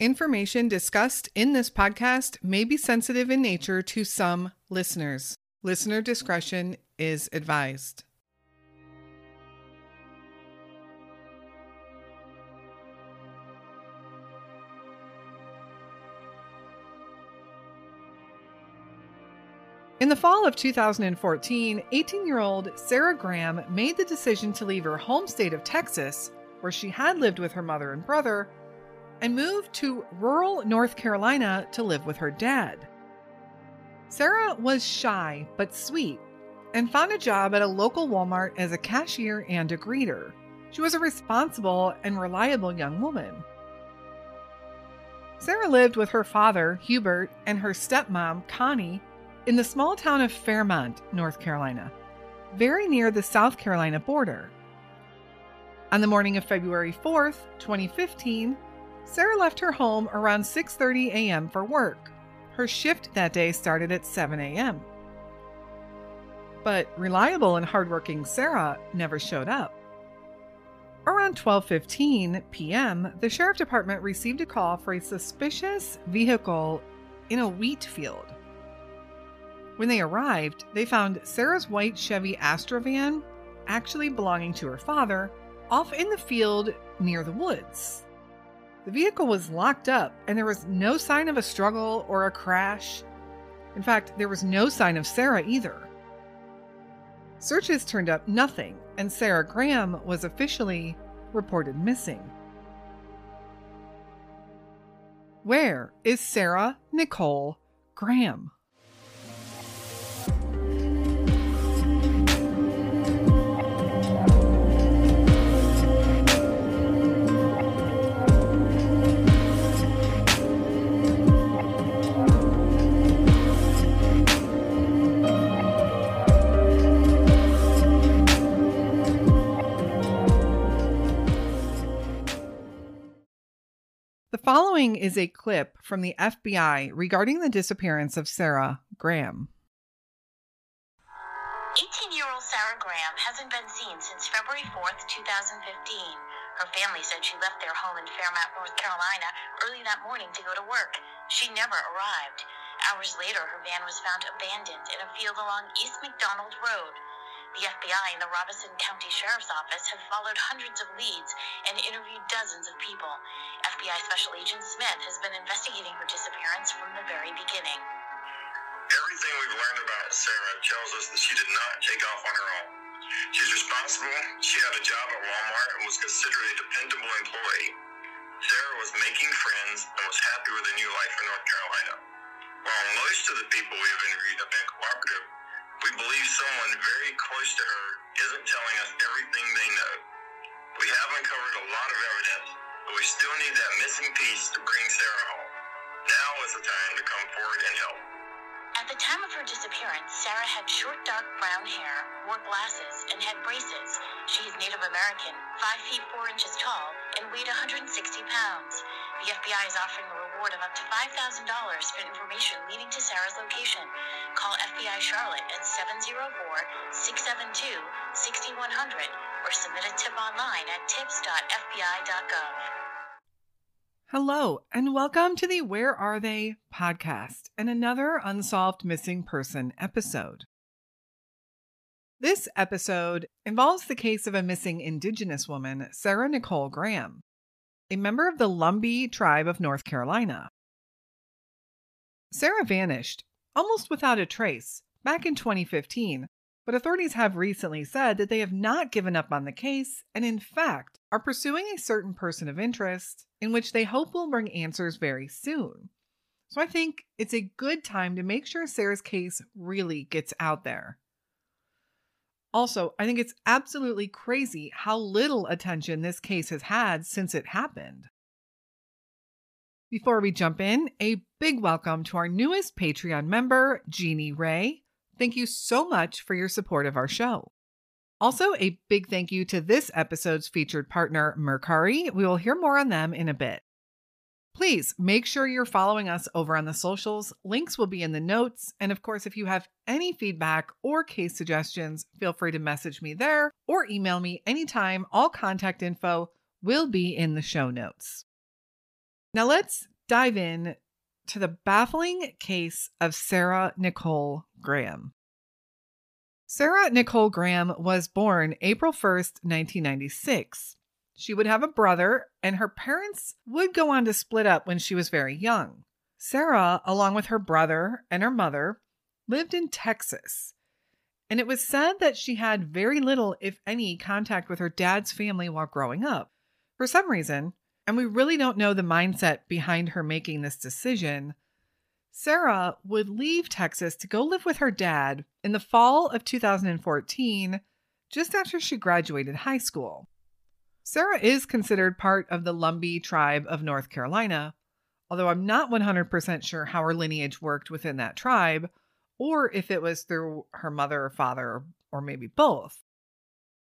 Information discussed in this podcast may be sensitive in nature to some listeners. Listener discretion is advised. In the fall of 2014, 18 year old Sara Graham made the decision to leave her home state of Texas, where she had lived with her mother and brother, and moved to rural North Carolina to live with her dad. Sara was shy but sweet and found a job at a local Walmart as a cashier and a greeter. She was a responsible and reliable young woman. Sara lived with her father, Hubert, and her stepmom, Connie, in the small town of Fairmont, North Carolina, very near the South Carolina border. On the morning of February 4th, 2015, Sara left her home around 6:30 a.m. for work. Her shift that day started at 7 a.m. But reliable and hardworking Sara never showed up. Around 12:15 p.m., the sheriff department received a call for a suspicious vehicle in a wheat field. When they arrived, they found Sara's white Chevy Astro van, actually belonging to her father, off in the field near the woods. The vehicle was locked up, and there was no sign of a struggle or a crash. In fact, there was no sign of Sara either. Searches turned up nothing, and Sara Graham was officially reported missing. Where is Sara Nicole Graham? Following is a clip from the FBI regarding the disappearance of Sara Graham. 18 year old Sara Graham hasn't been seen since February 4th, 2015. Her family said she left their home in Fairmont, North Carolina early that morning to go to work. She never arrived. Hours later, her van was found abandoned in a field along East McDonald Road. The FBI and the Robeson County Sheriff's Office have followed hundreds of leads and interviewed dozens of people. FBI Special Agent Smith has been investigating her disappearance from the very beginning. Everything we've learned about Sara tells us that she did not take off on her own. She's responsible, she had a job at Walmart, and was considered a dependable employee. Sara was making friends and was happy with her new life in North Carolina. While most of the people we have interviewed have been cooperative, we believe someone very close to her isn't telling us everything they know. We have uncovered a lot of evidence, but we still need that missing piece to bring Sara home. Now is the time to come forward and help. At the time of her disappearance, Sara had short dark brown hair, wore glasses, and had braces. She is Native American, 5 feet 4 inches tall, and weighed 160 pounds. The FBI is offering reward of up to $5,000 for information leading to Sara's location. Call FBI Charlotte at 704-672-6100 or submit a tip online at tips.fbi.gov. Hello, and welcome to the Where Are They podcast and another Unsolved Missing Person episode. This episode involves the case of a missing Indigenous woman, Sara Nicole Graham, a member of the Lumbee tribe of North Carolina. Sara vanished almost without a trace back in 2015, but authorities have recently said that they have not given up on the case and, in fact, are pursuing a certain person of interest in which they hope will bring answers very soon. So I think it's a good time to make sure Sara's case really gets out there. Also, I think it's absolutely crazy how little attention this case has had since it happened. Before we jump in, a big welcome to our newest Patreon member, Jeannie Ray. Thank you so much for your support of our show. Also, a big thank you to this episode's featured partner, Mercari. We will hear more on them in a bit. Please make sure you're following us over on the socials. Links will be in the notes. And of course, if you have any feedback or case suggestions, feel free to message me there or email me anytime. All contact info will be in the show notes. Now let's dive in to the baffling case of Sara Nicole Graham. Sara Nicole Graham was born April 1st, 1996. She would have a brother, and her parents would go on to split up when she was very young. Sara, along with her brother and her mother, lived in Texas. And it was said that she had very little, if any, contact with her dad's family while growing up. For some reason, and we really don't know the mindset behind her making this decision, Sara would leave Texas to go live with her dad in the fall of 2014, just after she graduated high school. Sara is considered part of the Lumbee tribe of North Carolina, although I'm not 100% sure how her lineage worked within that tribe, or if it was through her mother or father, or maybe both.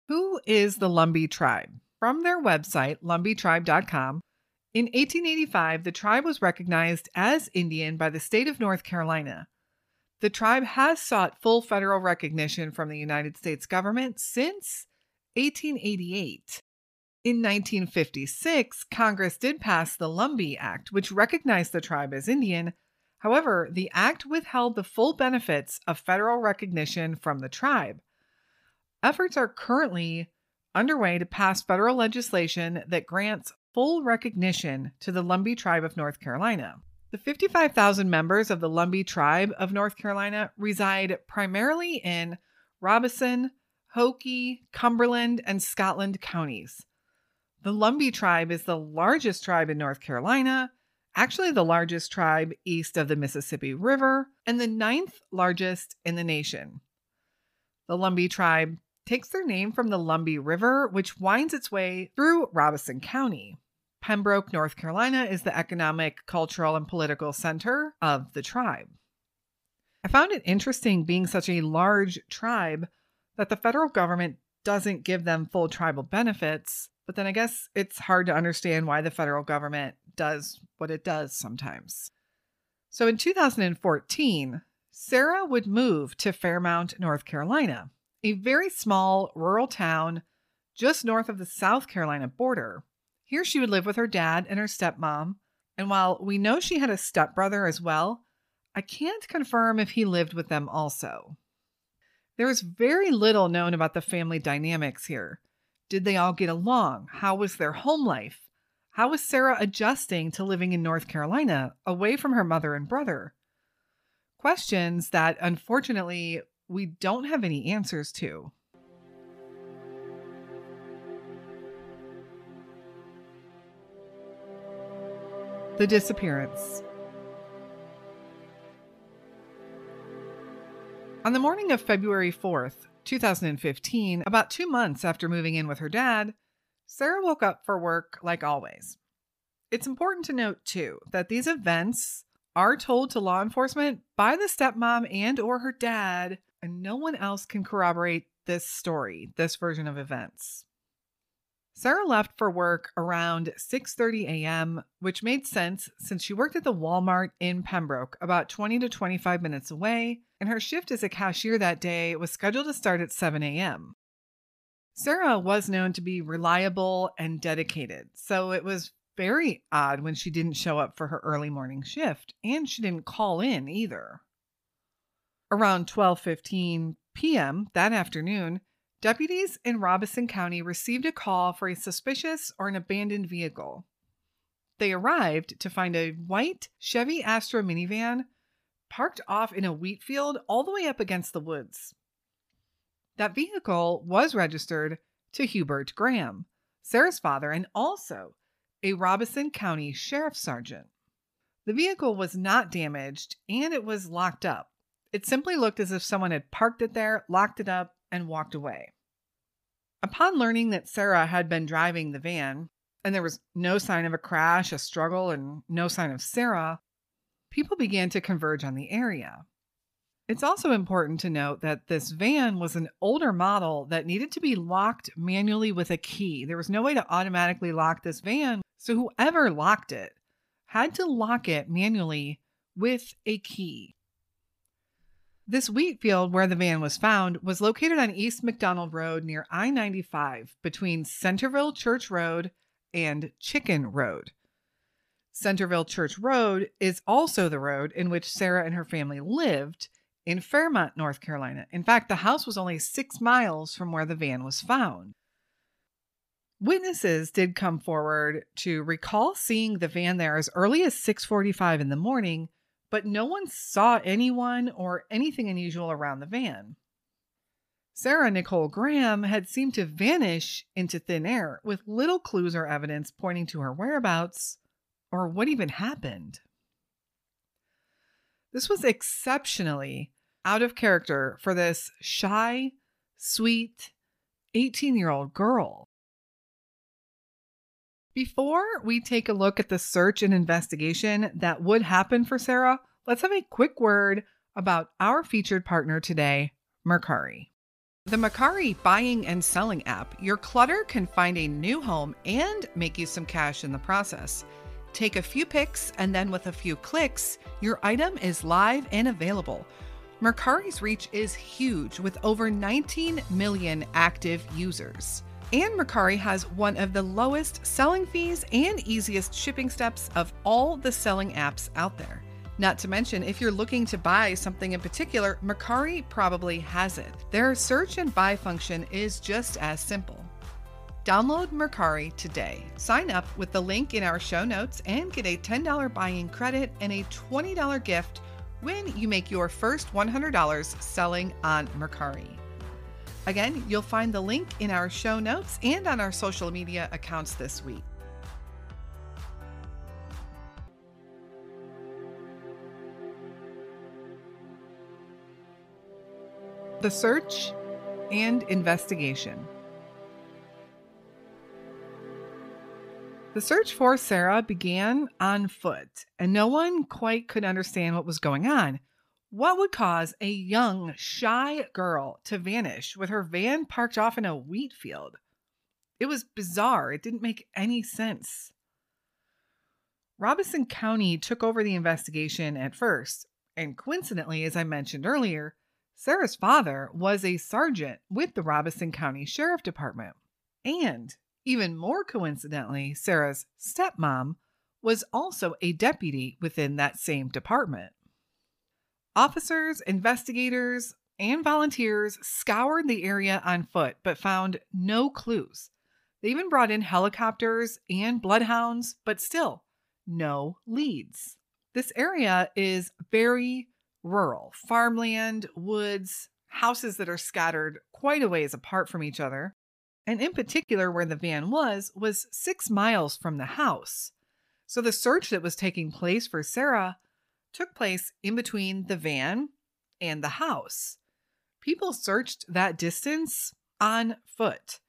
Who is the Lumbee tribe? From their website, lumbeetribe.com, in 1885, the tribe was recognized as Indian by the state of North Carolina. The tribe has sought full federal recognition from the United States government since 1888. In 1956, Congress did pass the Lumbee Act, which recognized the tribe as Indian. However, the act withheld the full benefits of federal recognition from the tribe. Efforts are currently underway to pass federal legislation that grants full recognition to the Lumbee tribe of North Carolina. The 55,000 members of the Lumbee tribe of North Carolina reside primarily in Robeson, Hokey, Cumberland, and Scotland counties. The Lumbee tribe is the largest tribe in North Carolina, actually, the largest tribe east of the Mississippi River, and the ninth largest in the nation. The Lumbee tribe takes their name from the Lumbee River, which winds its way through Robeson County. Pembroke, North Carolina is the economic, cultural, and political center of the tribe. I found it interesting being such a large tribe that the federal government doesn't give them full tribal benefits, but then I guess it's hard to understand why the federal government does what it does sometimes. So in 2014, Sara would move to Fairmont, North Carolina, a very small rural town just north of the South Carolina border. Here she would live with her dad and her stepmom. And while we know she had a stepbrother as well, I can't confirm if he lived with them also. There is very little known about the family dynamics here. Did they all get along? How was their home life? How was Sara adjusting to living in North Carolina away from her mother and brother? Questions that unfortunately we don't have any answers to. The disappearance. On the morning of February 4th, 2015, about two months after moving in with her dad, Sara woke up for work like always. It's important to note, too, that these events are told to law enforcement by the stepmom and or her dad, and no one else can corroborate this story, this version of events. Sara left for work around 6:30 a.m., which made sense since she worked at the Walmart in Pembroke, about 20 to 25 minutes away, and her shift as a cashier that day was scheduled to start at 7 a.m. Sara was known to be reliable and dedicated, so it was very odd when she didn't show up for her early morning shift, and she didn't call in either. Around 12:15 p.m. that afternoon, Deputies in Robeson County received a call for a suspicious or an abandoned vehicle. They arrived to find a white Chevy Astro minivan parked off in a wheat field all the way up against the woods. That vehicle was registered to Hubert Graham, Sara's father, and also a Robeson County Sheriff Sergeant. The vehicle was not damaged and it was locked up. It simply looked as if someone had parked it there, locked it up, and walked away. Upon learning that Sara had been driving the van, and there was no sign of a crash, a struggle, and no sign of Sara, people began to converge on the area. It's also important to note that this van was an older model that needed to be locked manually with a key. There was no way to automatically lock this van, so whoever locked it had to lock it manually with a key. This wheat field where the van was found was located on East McDonald Road near I 95 between Centerville Church Road and Chicken Road. Centerville Church Road is also the road in which Sara and her family lived in Fairmont, North Carolina. In fact, the house was only six miles from where the van was found. Witnesses did come forward to recall seeing the van there as early as 6:45 in the morning, but no one saw anyone or anything unusual around the van. Sara Nicole Graham had seemed to vanish into thin air with little clues or evidence pointing to her whereabouts or what even happened. This was exceptionally out of character for this shy, sweet 18 year old girl. Before we take a look at the search and investigation that would happen for Sara, let's have a quick word about our featured partner today, Mercari. The Mercari buying and selling app, your clutter can find a new home and make you some cash in the process. Take a few pics, and then with a few clicks, your item is live and available. Mercari's reach is huge with over 19 million active users. And Mercari has one of the lowest selling fees and easiest shipping steps of all the selling apps out there. Not to mention, if you're looking to buy something in particular, Mercari probably has it. Their search and buy function is just as simple. Download Mercari today. Sign up with the link in our show notes and get a $10 buying credit and a $20 gift when you make your first $100 selling on Mercari. Again, you'll find the link in our show notes and on our social media accounts this week. The search and investigation. The search for Sara began on foot, and no one quite could understand what was going on. What would cause a young, shy girl to vanish with her van parked off in a wheat field? It was bizarre. It didn't make any sense. Robeson County took over the investigation at first, and coincidentally, as I mentioned earlier, Sara's father was a sergeant with the Robeson County Sheriff Department. And even more coincidentally, Sara's stepmom was also a deputy within that same department. Officers, investigators, and volunteers scoured the area on foot but found no clues. They even brought in helicopters and bloodhounds, but still no leads. This area is very rural farmland, woods, houses that are scattered quite a ways apart from each other and in particular where the van was, was six miles from the house. So the search that was taking place for Sara took place in between the van and the house. People searched that distance on foot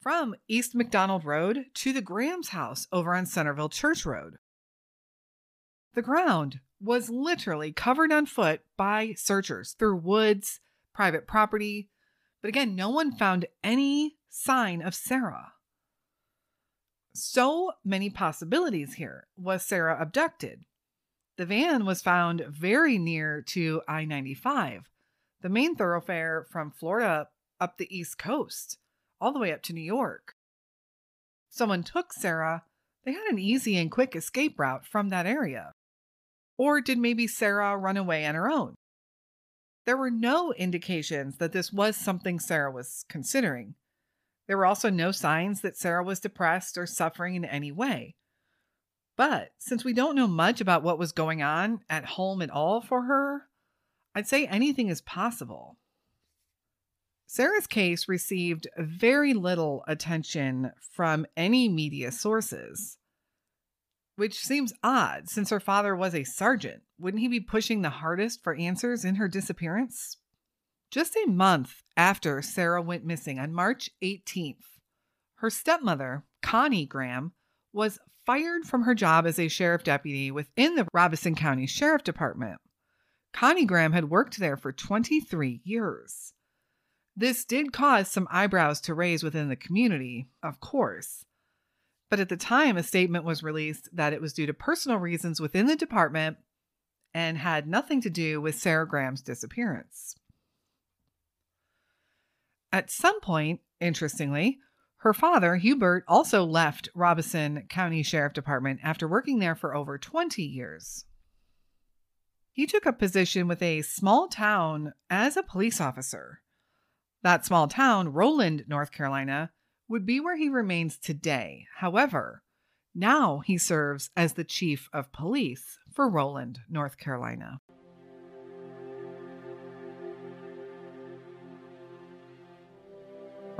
from East McDonald Road to the Graham's house over on Centerville Church Road. The ground was literally covered on foot by searchers through woods, private property, but again, no one found any sign of Sara. So many possibilities here. Was Sara abducted? The van was found very near to I 95, the main thoroughfare from Florida up the East Coast, all the way up to New York. Someone took Sara. They had an easy and quick escape route from that area. Or did maybe Sara run away on her own? There were no indications that this was something Sara was considering. There were also no signs that Sara was depressed or suffering in any way. But since we don't know much about what was going on at home at all for her, I'd say anything is possible. Sara's case received very little attention from any media sources, which seems odd since her father was a sergeant. Wouldn't he be pushing the hardest for answers in her disappearance? Just a month after Sara went missing on March 18th, her stepmother, Connie Graham, was fired from her job as a sheriff deputy within the Robeson County Sheriff Department. Connie Graham had worked there for 23 years. This did cause some eyebrows to raise within the community, of course. But at the time, a statement was released that it was due to personal reasons within the department and had nothing to do with Sara Graham's disappearance. At some point, interestingly, Her father, Hubert, also left Robeson County Sheriff Department after working there for over 20 years. He took a position with a small town as a police officer. That small town, Rowland, North Carolina, would be where he remains today. However, now he serves as the chief of police for Rowland, North Carolina.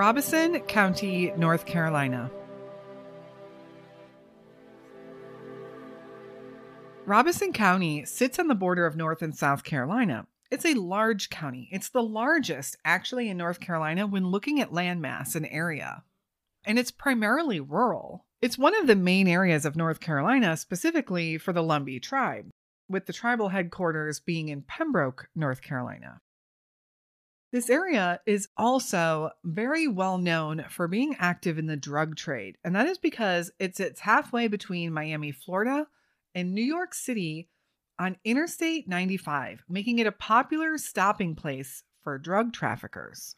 Robeson County, North Carolina. Robeson County sits on the border of North and South Carolina. It's a large county. It's the largest, actually, in North Carolina when looking at landmass and area. And it's primarily rural. It's one of the main areas of North Carolina, specifically for the Lumbee tribe, with the tribal headquarters being in Pembroke, North Carolina. This area is also very well known for being active in the drug trade, and that is because it sits halfway between Miami, Florida, and New York City on Interstate 95, making it a popular stopping place for drug traffickers.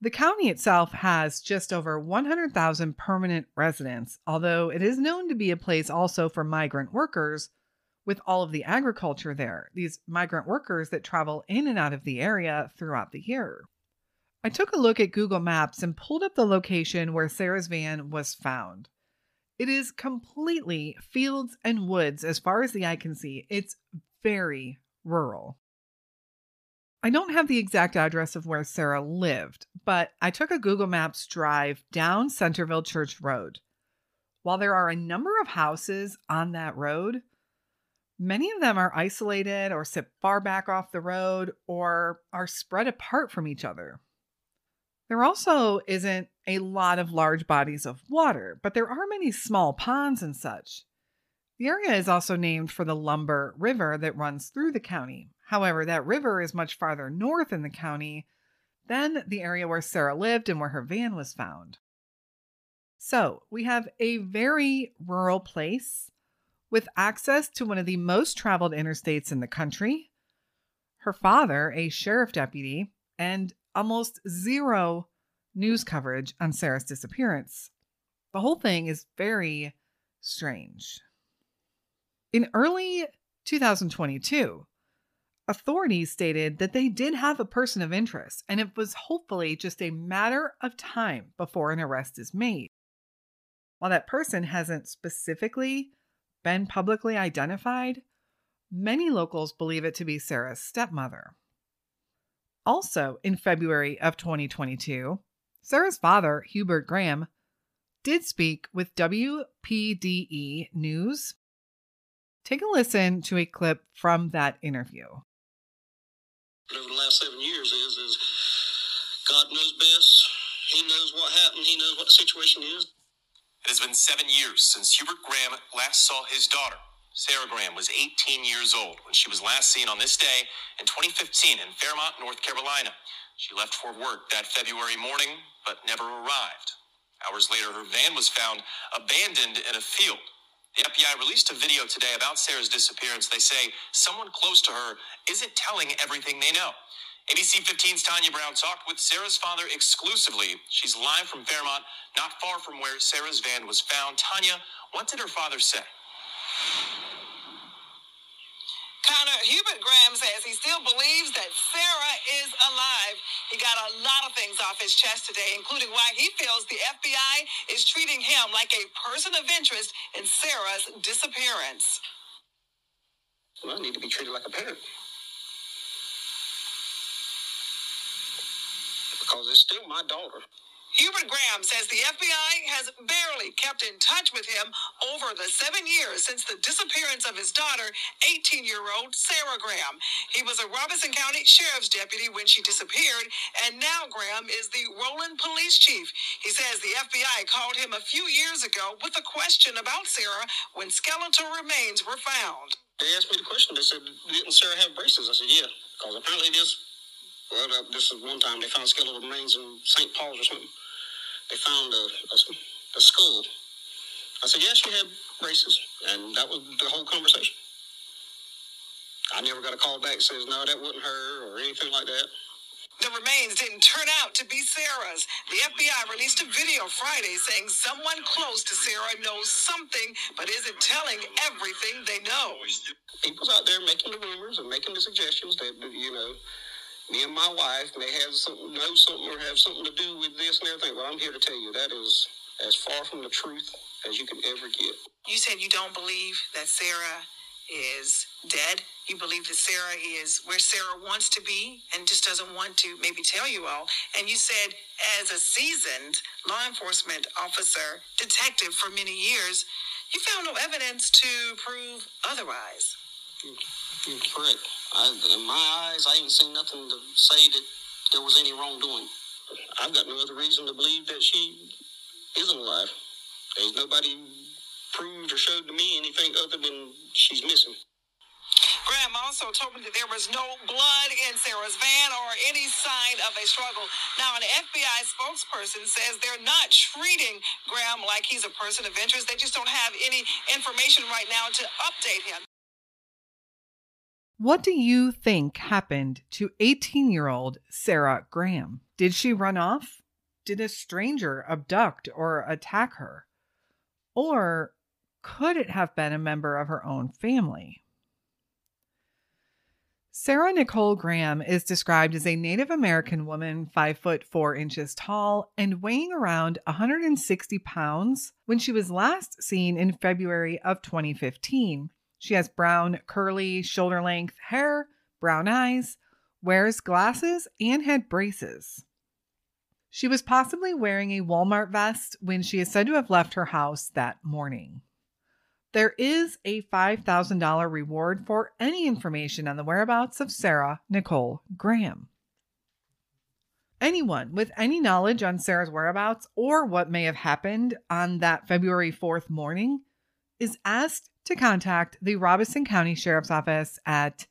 The county itself has just over 100,000 permanent residents, although it is known to be a place also for migrant workers with all of the agriculture there, these migrant workers that travel in and out of the area throughout the year. I took a look at Google Maps and pulled up the location where Sara's van was found. It is completely fields and woods as far as the eye can see. It's very rural. I don't have the exact address of where Sara lived, but I took a Google Maps drive down Centerville Church Road. While there are a number of houses on that road, Many of them are isolated or sit far back off the road or are spread apart from each other. There also isn't a lot of large bodies of water, but there are many small ponds and such. The area is also named for the Lumber River that runs through the county. However, that river is much farther north in the county than the area where Sara lived and where her van was found. So we have a very rural place with access to one of the most traveled interstates in the country, her father, a sheriff deputy, and almost zero news coverage on Sara's disappearance. The whole thing is very strange. In early 2022, authorities stated that they did have a person of interest, and it was hopefully just a matter of time before an arrest is made. While that person hasn't specifically been publicly identified, many locals believe it to be Sara's stepmother. Also, in February of 2022, Sara's father, Hubert Graham, did speak with WPDE News. Take a listen to a clip from that interview. Over the last seven years is is God knows best. He knows what happened. He knows what the situation is. It has been seven years since Hubert Graham last saw his daughter. Sara Graham was 18 years old when she was last seen on this day in 2015 in Fairmont, North Carolina. She left for work that February morning, but never arrived. Hours later, her van was found abandoned in a field. The FBI released a video today about Sara's disappearance. They say someone close to her isn't telling everything they know. ABC 15's Tanya Brown talked with Sara's father exclusively. She's live from Fairmont, not far from where Sara's van was found. Tanya, what did her father say? Connor, Hubert Graham says he still believes that Sara is alive. He got a lot of things off his chest today, including why he feels the FBI is treating him like a person of interest in Sara's disappearance. Well, I need to be treated like a parent. Because it's still my daughter. Hubert Graham says the FBI has barely kept in touch with him over the seven years since the disappearance of his daughter, 18 year old Sara Graham. He was a Robeson County Sheriff's deputy when she disappeared, and now Graham is the Rowland Police Chief. He says the FBI called him a few years ago with a question about Sara when skeletal remains were found. They asked me the question. They said, Didn't Sara have braces? I said, Yeah, because apparently this well, uh, this is one time they found skeletal remains in St. Paul's or something. They found a, a, a skull. I said, yes, she had braces, and that was the whole conversation. I never got a call back that says, no, that wasn't her or anything like that. The remains didn't turn out to be Sara's. The FBI released a video Friday saying someone close to Sara knows something but isn't telling everything they know. People's out there making the rumors and making the suggestions that, you know, me and my wife may have something, know something, or have something to do with this and everything. Well, I'm here to tell you that is as far from the truth as you can ever get. You said you don't believe that Sara is dead. You believe that Sara is where Sara wants to be and just doesn't want to maybe tell you all. And you said, as a seasoned law enforcement officer, detective for many years, you found no evidence to prove otherwise. Correct. I, in my eyes, I ain't seen nothing to say that there was any wrongdoing. I've got no other reason to believe that she isn't alive. There's nobody proved or showed to me anything other than she's missing. Graham also told me that there was no blood in Sara's van or any sign of a struggle. Now, an FBI spokesperson says they're not treating Graham like he's a person of interest. They just don't have any information right now to update him. What do you think happened to 18 year old Sara Graham? Did she run off? Did a stranger abduct or attack her? Or could it have been a member of her own family? Sara Nicole Graham is described as a Native American woman, 5 foot 4 inches tall and weighing around 160 pounds when she was last seen in February of 2015. She has brown, curly, shoulder length hair, brown eyes, wears glasses, and had braces. She was possibly wearing a Walmart vest when she is said to have left her house that morning. There is a $5,000 reward for any information on the whereabouts of Sara Nicole Graham. Anyone with any knowledge on Sara's whereabouts or what may have happened on that February 4th morning is asked to contact the Robeson County Sheriff's Office at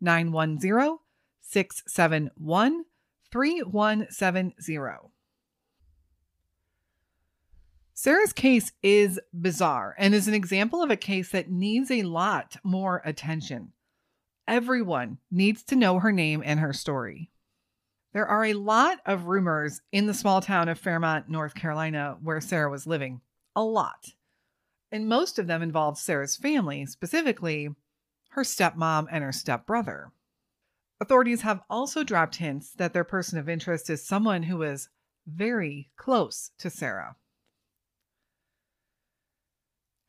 910 671 3170. Sara's case is bizarre and is an example of a case that needs a lot more attention. Everyone needs to know her name and her story. There are a lot of rumors in the small town of Fairmont, North Carolina, where Sara was living. A lot. And most of them involve Sara's family, specifically her stepmom and her stepbrother. Authorities have also dropped hints that their person of interest is someone who is very close to Sara.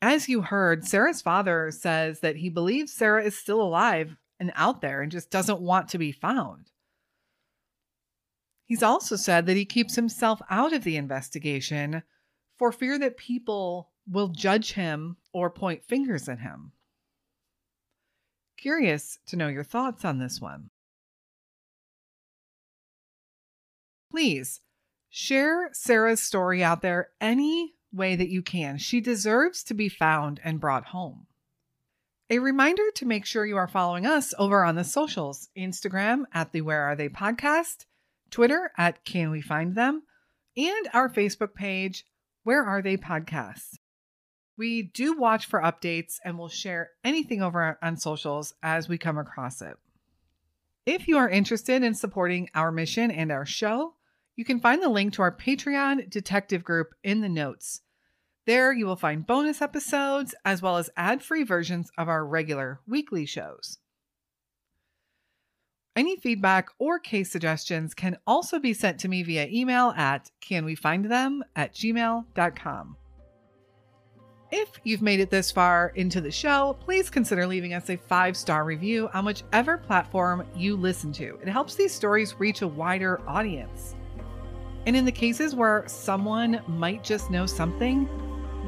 As you heard, Sara's father says that he believes Sara is still alive and out there and just doesn't want to be found. He's also said that he keeps himself out of the investigation for fear that people will judge him or point fingers at him. Curious to know your thoughts on this one. Please share Sara's story out there any way that you can. She deserves to be found and brought home. A reminder to make sure you are following us over on the socials Instagram at the Where Are They podcast, Twitter at Can We Find Them, and our Facebook page, Where Are They Podcasts. We do watch for updates and will share anything over on socials as we come across it. If you are interested in supporting our mission and our show, you can find the link to our Patreon detective group in the notes. There you will find bonus episodes as well as ad free versions of our regular weekly shows. Any feedback or case suggestions can also be sent to me via email at canwefindthem at gmail.com. If you've made it this far into the show, please consider leaving us a five star review on whichever platform you listen to. It helps these stories reach a wider audience. And in the cases where someone might just know something,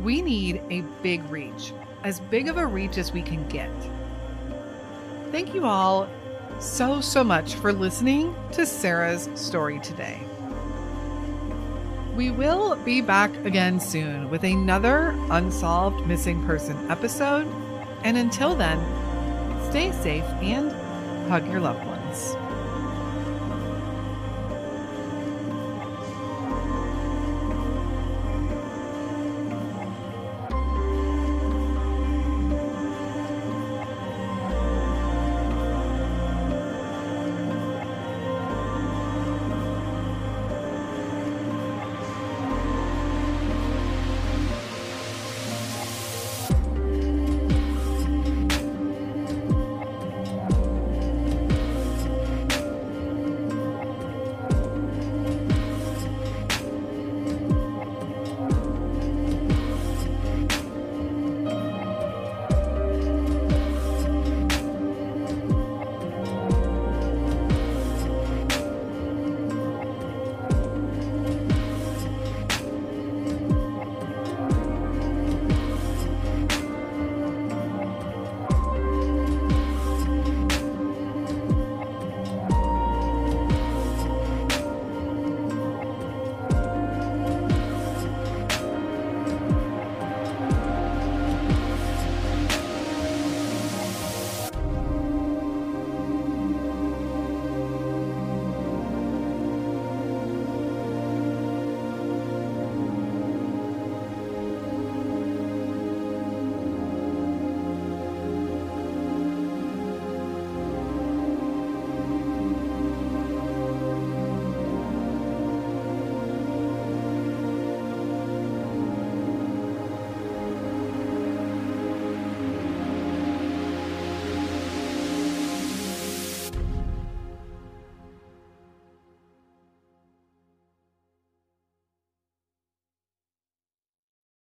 we need a big reach, as big of a reach as we can get. Thank you all so, so much for listening to Sara's story today. We will be back again soon with another Unsolved Missing Person episode. And until then, stay safe and hug your loved ones.